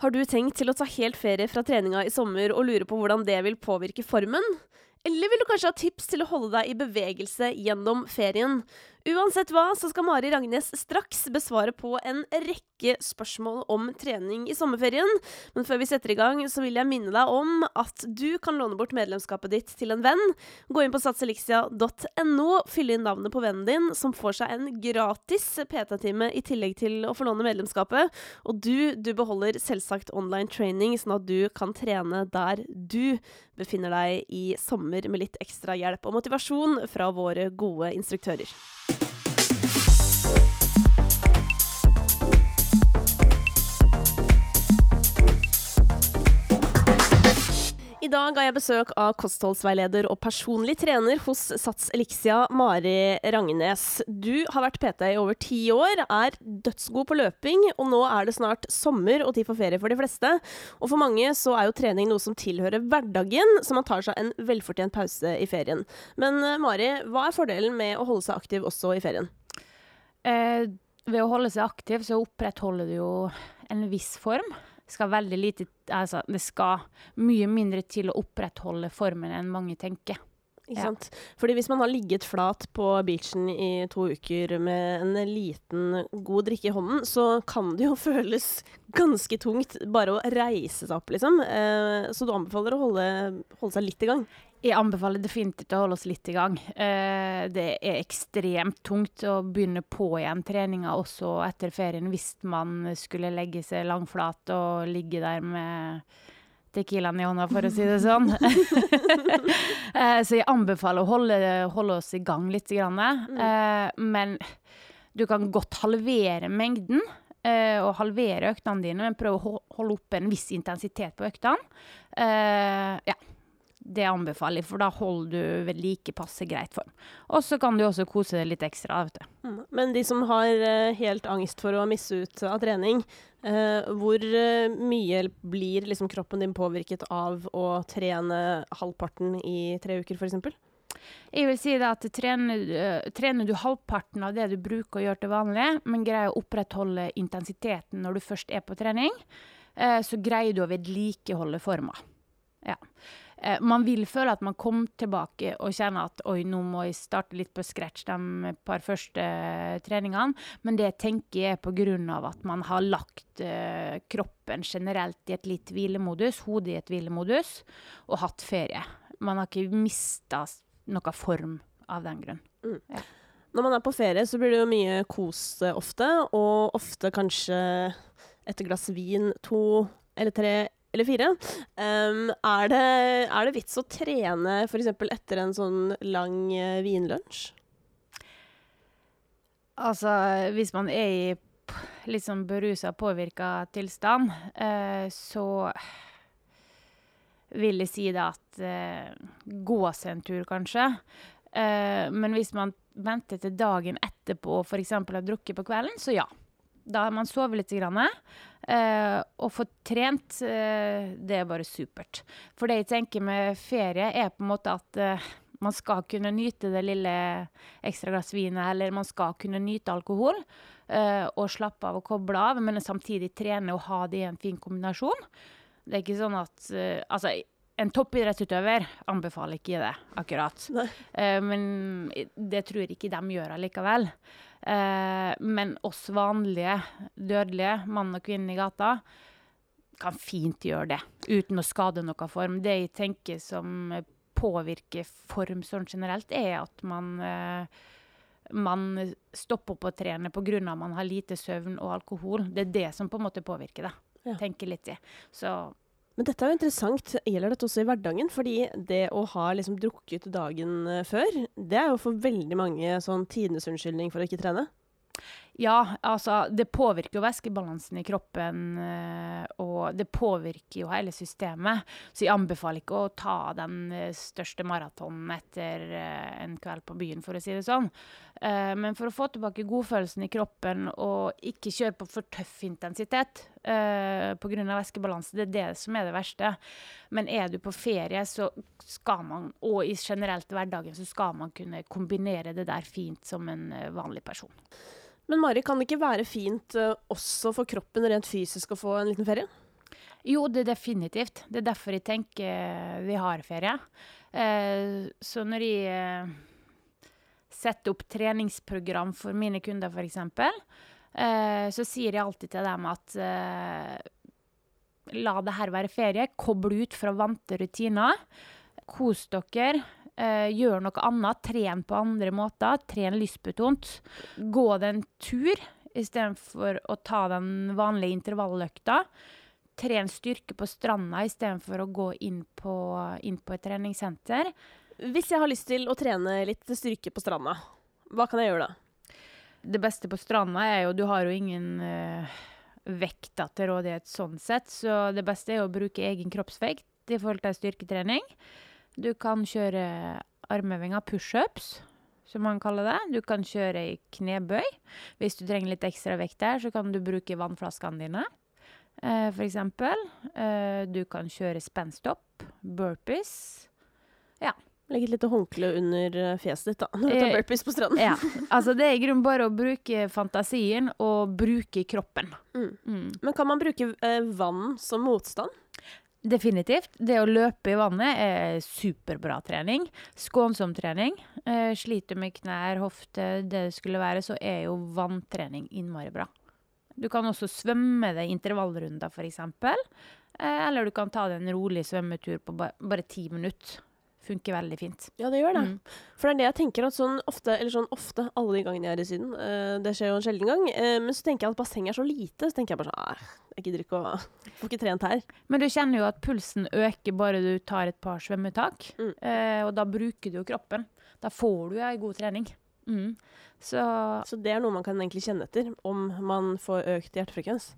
Har du tenkt til å ta helt ferie fra treninga i sommer og lure på hvordan det vil påvirke formen? Eller vil du kanskje ha tips til å holde deg i bevegelse gjennom ferien? Uansett hva, så skal Mari Ragnes straks besvare på en rekke spørsmål om trening i sommerferien. Men før vi setter i gang, så vil jeg minne deg om at du kan låne bort medlemskapet ditt til en venn. Gå inn på satselixia.no, fylle inn navnet på vennen din, som får seg en gratis PT-time i tillegg til å få låne medlemskapet. Og du, du beholder selvsagt online training, sånn at du kan trene der du befinner deg i sommer med litt ekstra hjelp og motivasjon fra våre gode instruktører. I dag har jeg besøk av kostholdsveileder og personlig trener hos Sats Elixia, Mari Rangnes. Du har vært PT i over ti år, er dødsgod på løping, og nå er det snart sommer og tid for ferie for de fleste. Og for mange så er jo trening noe som tilhører hverdagen, så man tar seg en velfortjent pause i ferien. Men eh, Mari, hva er fordelen med å holde seg aktiv også i ferien? Eh, ved å holde seg aktiv, så opprettholder du jo en viss form skal veldig lite Altså, det skal mye mindre til å opprettholde formen enn mange tenker. Ikke sant. Fordi hvis man har ligget flat på beachen i to uker med en liten, god drikke i hånden, så kan det jo føles ganske tungt bare å reise seg opp, liksom. Eh, så du anbefaler å holde, holde seg litt i gang? Jeg anbefaler definitivt å holde oss litt i gang. Eh, det er ekstremt tungt å begynne på igjen treninga også etter ferien hvis man skulle legge seg langflat og ligge der med Tequilaen i hånda, for å si det sånn. eh, så jeg anbefaler å holde, holde, oss i gang litt. Grann, mm. eh, men du kan godt halvere mengden. Eh, og halvere øktene dine, men prøv å holde oppe en viss intensitet på øktene. Eh, ja det anbefaler jeg, for da holder du ved like passe greit form. Og så kan du også kose deg litt ekstra. vet du. Mm. Men de som har uh, helt angst for å misse ut av trening, uh, hvor uh, mye blir liksom kroppen din påvirket av å trene halvparten i tre uker, f.eks.? Jeg vil si at trener, trener, du halvparten av det du bruker å gjøre til vanlig, men greier å opprettholde intensiteten når du først er på trening, så greier du å vedlikeholde forma. Ja. Eh, man vil føle at man kom tilbake og kjenner at oi, nå må jeg starte litt på scratch de par første treningene. Men det tenker jeg er pga. at man har lagt eh, kroppen generelt i et litt hvilemodus, hodet i et hvilemodus, og hatt ferie. Man har ikke mista noe form av den grunn. Mm. Ja. Når man er på ferie, så blir det jo mye kos ofte, og ofte kanskje et glass vin to eller tre eller fire. Um, er, det, er, det, vits å trene f.eks. etter en sånn lang uh, vinlunsj? Altså, hvis man er i litt sånn berusa, påvirka tilstand, uh, så vil jeg si det at uh, gå seg en tur, kanskje. men hvis man venter til dagen etterpå og f.eks. har drukket på kvelden, så ja. Da har man sovet litt. Grann, eh, og fått trent. Eh, det er bare supert. For det jeg tenker med ferie, er på en måte at eh, man skal kunne nyte det lille ekstra glass vinet, eller man skal kunne nyte alkohol. Eh, og slappe av og koble av, men samtidig trene og ha det i en fin kombinasjon. Det er ikke sånn at eh, Altså, en toppidrettsutøver anbefaler ikke det, akkurat. Uh, men det tror jeg ikke de gjør allikevel. Uh, men oss vanlige dødelige, mann og kvinne i gata, kan fint gjøre det uten å skade noen form. Det jeg tenker som påvirker form sånn generelt, er at man uh, man stopper opp å trene pga. at man har lite søvn og alkohol. Det er det som på en måte påvirker det. Ja. Tenker litt i. Så men dette er jo interessant. Gjelder dette også i hverdagen? Fordi det å ha liksom drukket dagen eh, før, det er jo for veldig mange sånn tidenes unnskyldning for å ikke trene. Ja, altså det påvirker jo væskebalansen i kroppen, eh, og det påvirker jo hele systemet. Så jeg anbefaler ikke å ta den eh, største maratonen etter eh, en kveld på byen, for å si det sånn. Men for å få tilbake godfølelsen i kroppen og ikke kjøre på for tøff intensitet pga. væskebalanse, det er det som er det verste. Men er du på ferie, så skal man, og i generelt hverdagen, så skal man kunne kombinere det der fint som en vanlig person. Men Mari, kan det ikke være fint uh, også for kroppen rent fysisk å få en liten ferie? Jo, det er definitivt. Det er derfor jeg tenker vi har ferie. Eh, så når jeg eh, setter opp treningsprogram for mine kunder, f.eks., eh, så sier jeg alltid til dem at eh, la det her være ferie. Koble ut fra vante rutiner. Kos dere. Eh, gjør noe annet. Tren på andre måter. Tren lystbetont. Gå det en tur istedenfor å ta den vanlige intervalløkta. Tren styrke på stranda istedenfor å gå inn på, inn på et treningssenter. Hvis jeg har lyst til å trene litt styrke på stranda, hva kan jeg gjøre da? Det beste på stranda er jo Du har jo ingen uh, vekta til rådighet sånn sett, så det beste er å bruke egen kroppsvekt i forhold til styrketrening. Du kan kjøre armøvinger, pushups, som man kaller det. Du kan kjøre i knebøy. Hvis du trenger litt ekstra vekt der, så kan du bruke vannflaskene dine. Uh, for eksempel. Uh, du kan kjøre spenstopp, burpees. Ja. Legge et lite håndkle under eh, fjeset ditt da, når du tar burpees på stranden. Ja, altså Det er i grunnen bare å bruke fantasien og bruke kroppen. Mm. Mm. Men kan man bruke eh, vann som motstand? Definitivt. Det å løpe i vannet er superbra trening. Skånsom trening. Eh, sliter med knær, hofte, det det skulle være, så er jo vanntrening innmari bra. Du kan også svømme deg intervallrunder, f.eks. Eh, eller du kan ta deg en rolig svømmetur på bare ti minutter funker veldig fint. Ja, det gjør det. Mm. For det er det jeg tenker at sånn ofte, eller sånn ofte, alle de gangene jeg er i Syden, uh, det skjer jo en sjelden gang, uh, men så tenker jeg at bassenget er så lite, så tenker jeg bare sånn jeg gidder ikke å Får ikke trent her. Men du kjenner jo at pulsen øker bare du tar et par svømmetak, mm. uh, og da bruker du jo kroppen. Da får du ei god trening. Mm. Så, så det er noe man kan egentlig kjenne etter, om man får økt hjertefrekvens?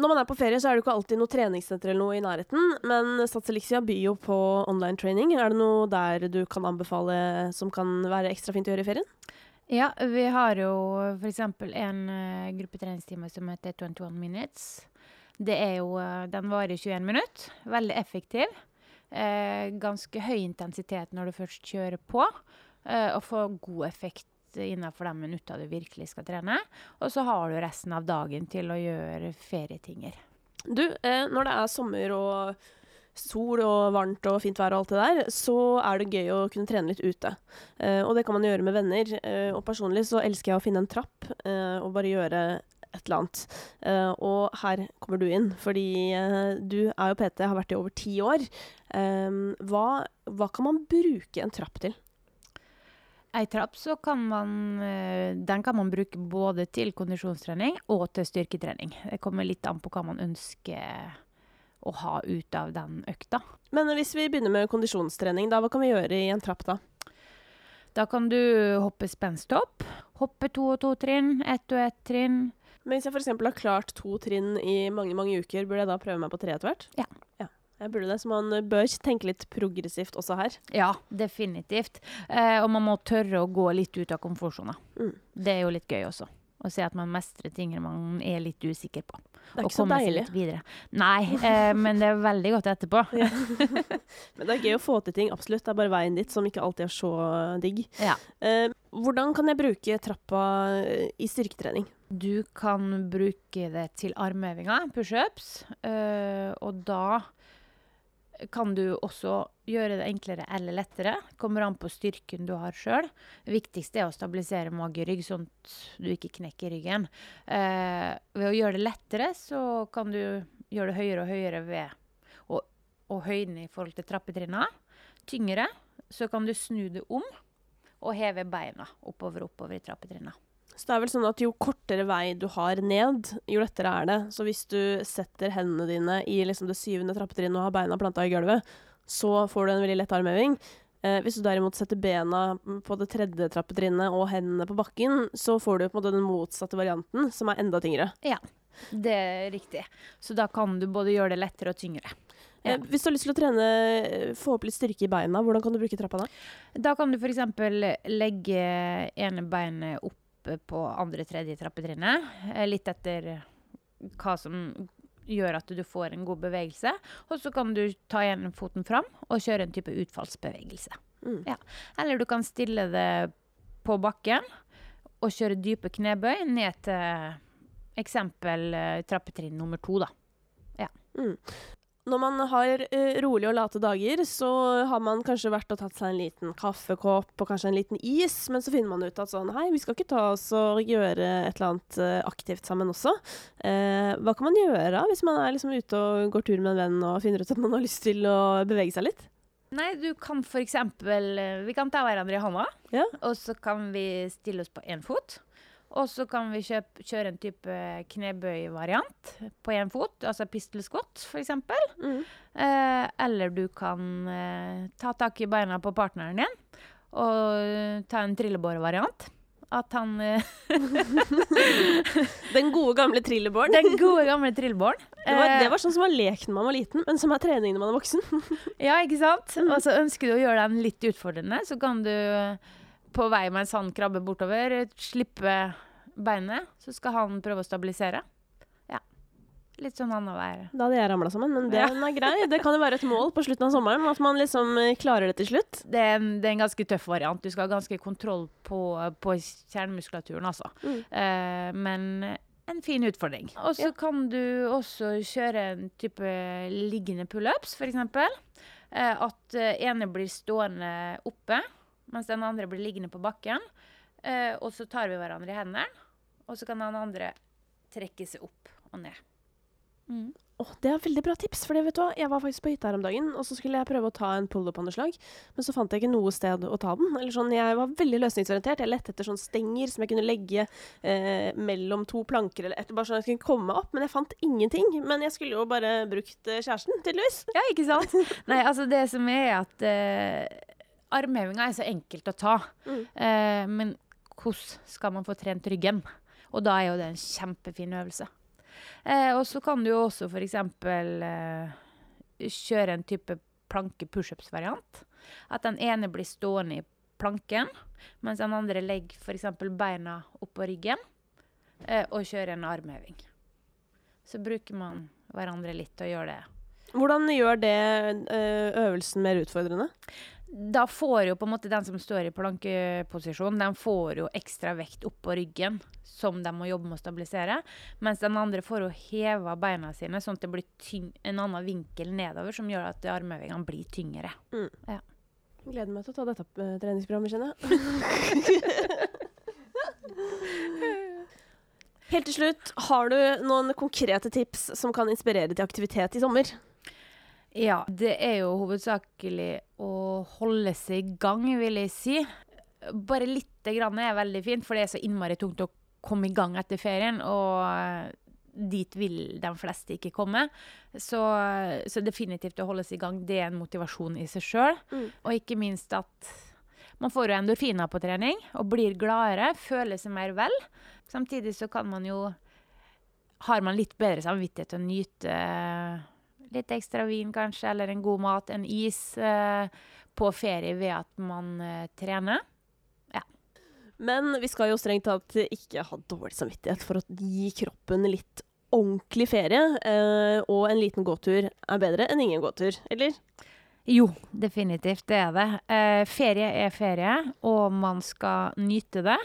Når man er på ferie, så er det ikke alltid noe treningssenter eller noe i nærheten, men Sats byr jo på online training. Er det noe der du kan anbefale som kan være ekstra fint å gjøre i ferien? Ja, vi har jo f.eks. en uh, gruppetreningstime som heter 21 Minutes. Det er jo, uh, Den varer 21 minutter. Veldig effektiv. Uh, ganske høy intensitet når du først kjører på. Uh, og får god effekt innenfor de minutta du virkelig skal trene. Og så har du resten av dagen til å gjøre ferietinger. Du, eh, når det er sommer og sol og varmt og fint vær og alt det der, så er det gøy å kunne trene litt ute. Eh, og det kan man gjøre med venner. Eh, og personlig så elsker jeg å finne en trapp eh, og bare gjøre et eller annet. Uh, og her kommer du inn, fordi uh, du er jo PT, har vært i over ti år. Um, hva, hva, kan man bruke en trapp til? Ei trapp så kan man, eh, den kan man bruke både til kondisjonstrening og til styrketrening. Det kommer litt an på hva man ønsker å ha ut av den økta. Men hvis vi begynner med kondisjonstrening, da, hva kan vi gjøre i en trapp da? Da kan du hoppe spensthopp. Hoppe to og to trinn, ett og ett trinn. Men hvis jeg f.eks. har klart to trinn i mange mange uker, burde jeg da prøve meg på tre etter hvert? Ja. ja. Jeg burde det, Så man bør tenke litt progressivt også her. Ja, definitivt. Eh, og man må tørre å gå litt ut av komfortsona. Mm. Det er jo litt gøy også. Å se at man mestrer ting man er litt usikker på. Det er ikke så deilig. Nei, eh, men det er veldig godt etterpå. men det er gøy å få til ting, absolutt. Det er bare veien dit som ikke alltid er så digg. Ja. Eh, hvordan kan jeg bruke trappa eh, i styrketrening? Du kan bruke det til armøvinger, pushups, øh, og da kan du også gjøre det enklere eller lettere. Kommer an på styrken du har sjøl. Viktigste er å stabilisere mage-rygg, sånn at du ikke knekker ryggen. Eh, ved å gjøre det lettere, så kan du gjøre det høyere og høyere ved å, å høyne i forhold til trappetrinna. Tyngre, så kan du snu det om og heve beina oppover oppover i trappetrinnene. Så det er vel sånn at jo kortere vei du har ned, jo lettere er det. Så hvis du setter hendene dine i liksom det syvende trappetrinnet og har beina planta i gulvet, så får du en veldig lett armøving. Eh, hvis du derimot setter bena på det tredje trappetrinnet og hendene på bakken, så får du på en måte den motsatte varianten, som er enda tyngre. Ja, det er riktig. Så da kan du både gjøre det lettere og tyngre. Ja. Eh, hvis du har lyst til å trene, få opp litt styrke i beina, hvordan kan du bruke trappa da? Da kan du f.eks. legge ene beinet opp på andre-tredje trappetrinnet. Eh, litt etter hva som gjør at du får en god bevegelse. Og så kan du ta igjen foten fram og kjøre en type utfallsbevegelse. Mm. Ja. Eller du kan stille det på bakken og kjøre dype knebøy ned til Eksempel eh, trappetrinn nummer to, da. Når man har eh, rolige og late dager, så har man kanskje vært og tatt seg en liten kaffekopp og kanskje en liten is, men så finner man ut at sånn Hei, vi skal ikke ta oss og gjøre et eller annet eh, aktivt sammen også. Eh, hva kan man gjøre da, hvis man er liksom ute og går tur med en venn og finner ut at man har lyst til å bevege seg litt? Nei, du kan for eksempel eh, Vi kan ta hverandre i hånda, Ja. og så kan vi stille oss på én fot. Og så kan vi kjøpe, kjøre en type knebøyvariant på én fot, altså pistol for eksempel. Mm. Eh, eller du kan eh, ta tak i beina på partneren din og ta en trillebårvariant. At han eh, Den gode gamle trillebåren. Den gode, gamle trillebåren. Det var, det Eh, var sånn som var når man var liten, men som er trening når man er voksen. Ja, ikke sant? Mm. Og så ønsker du å gjøre den litt utfordrende, så kan du på vei mens han krabber bortover, slippe beinet, så skal han prøve å stabilisere. Ja. Litt sånn annenhver. Da hadde jeg ramla sammen, men Ja. er grei. Det kan jo være et mål på slutten av sommeren, at man liksom eh, klarer det til slutt. Det er, en, det er en ganske tøff variant. Du skal ha ganske kontroll på, på kjernemuskulaturen, altså. Mm. Eh, men en fin utfordring. Og så Ja. kan du også kjøre en type liggende pullups, f.eks. Eh, at eh, ene blir stående oppe, mens den andre blir liggende på bakken. Eh, og så tar vi hverandre i hendene, og så kan den andre trekke seg opp og ned. Mm. Oh, det er veldig bra tips, for vet du hva, jeg var faktisk på hytta her om dagen, og så skulle jeg prøve å ta en pull-up-anslag, men så fant jeg ikke noe sted å ta den. Eller sånn, jeg var veldig løsningsorientert. Jeg lette etter sånn stenger som jeg kunne legge eh, mellom to planker, eller etter, bare sånn at jeg kunne komme opp, men jeg fant ingenting. Men jeg skulle jo bare brukt eh, kjæresten, tydeligvis. Ja, ikke sant? Nei, altså det som er at uh, armhevinga er så enkelt å ta. Mm. Eh, men hvordan skal man få trent ryggen? Og da er jo det en kjempefin øvelse. Eh, og så kan du jo også f.eks. Eh, kjøre en type planke-pushups-variant. At den ene blir stående i planken, mens den andre legger f.eks. beina oppå ryggen eh, og kjører en armheving. Så bruker man hverandre litt og gjør det. Hvordan gjør det eh, øvelsen mer utfordrende? Da får jo på en måte den som står i plankeposisjon, den får jo ekstra vekt opp på ryggen, som de må jobbe med å stabilisere. Mens den andre får jo heva beina sine, sånn at det blir tyng en annen vinkel nedover, som gjør at armøvingene blir tyngre. Jeg gleder meg til å ta dette eh, treningsprogrammet, kjenner jeg. Helt til slutt, har du noen konkrete tips som kan inspirere til aktivitet i sommer? Ja, det er jo hovedsakelig å holde seg i gang, vil jeg si. Bare lite grann er veldig fint, for det er så innmari tungt å komme i gang etter ferien. Og dit vil de fleste ikke komme. Så, så definitivt å holde seg i gang, det er en motivasjon i seg sjøl. Mm. Og ikke minst at man får jo endorfiner på trening og blir gladere, føler seg mer vel. Samtidig så kan man jo Har man litt bedre samvittighet til å nyte litt ekstra vin, kanskje, eller en god mat, en is, eh, på ferie ved at man eh, trener. Men vi skal jo strengt tatt ikke ha dårlig samvittighet for å gi kroppen litt ordentlig ferie. Eh, og en liten gåtur er bedre enn ingen gåtur, eller? Jo, definitivt. Det er det. Eh, ferie er ferie, og man skal nyte det.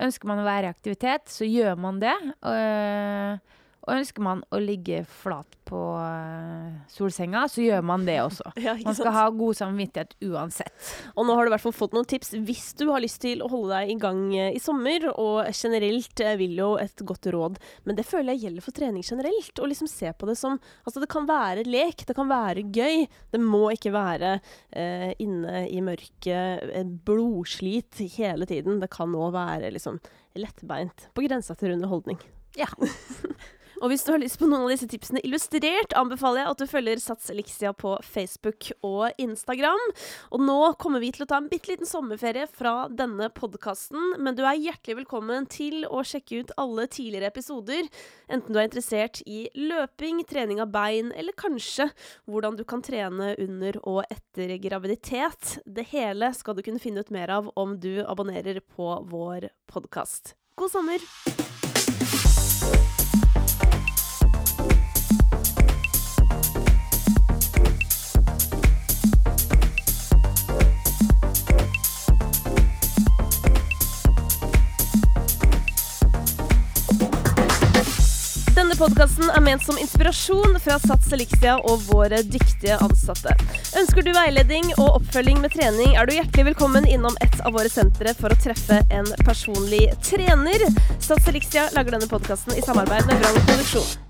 Ønsker man å være i aktivitet, så gjør man det. Eh, og ønsker man å ligge flat på eh, solsenga, så gjør man det også. Ja, Man skal ha god samvittighet uansett. Og nå har du i hvert fall fått noen tips hvis du har lyst til å holde deg i gang eh, i sommer. Og generelt eh, vil jo et godt råd, men det føler jeg gjelder for trening generelt. Å liksom se på det som Altså, det kan være lek, det kan være gøy. Det må ikke være eh, inne i mørket, blodslit hele tiden. Det kan òg være liksom lettbeint, på grensa til underholdning. Ja. Og hvis du har lyst på noen av disse tipsene illustrert, anbefaler jeg at du følger Sats Elixia på Facebook og Instagram. Og nå kommer vi til å ta en bitte liten sommerferie fra denne podkasten, men du er hjertelig velkommen til å sjekke ut alle tidligere episoder, enten du er interessert i løping, trening av bein, eller kanskje hvordan du kan trene under og etter graviditet. Det hele skal du kunne finne ut mer av om du abonnerer på vår podkast. God sommer! Er ment som inspirasjon fra Sats Elixia og våre dyktige ansatte. Ønsker du veiledning og oppfølging med trening, er du hjertelig velkommen innom et av våre sentre for å treffe en personlig trener. Sats Elixia lager denne podkasten i samarbeid med Vrang Produksjon.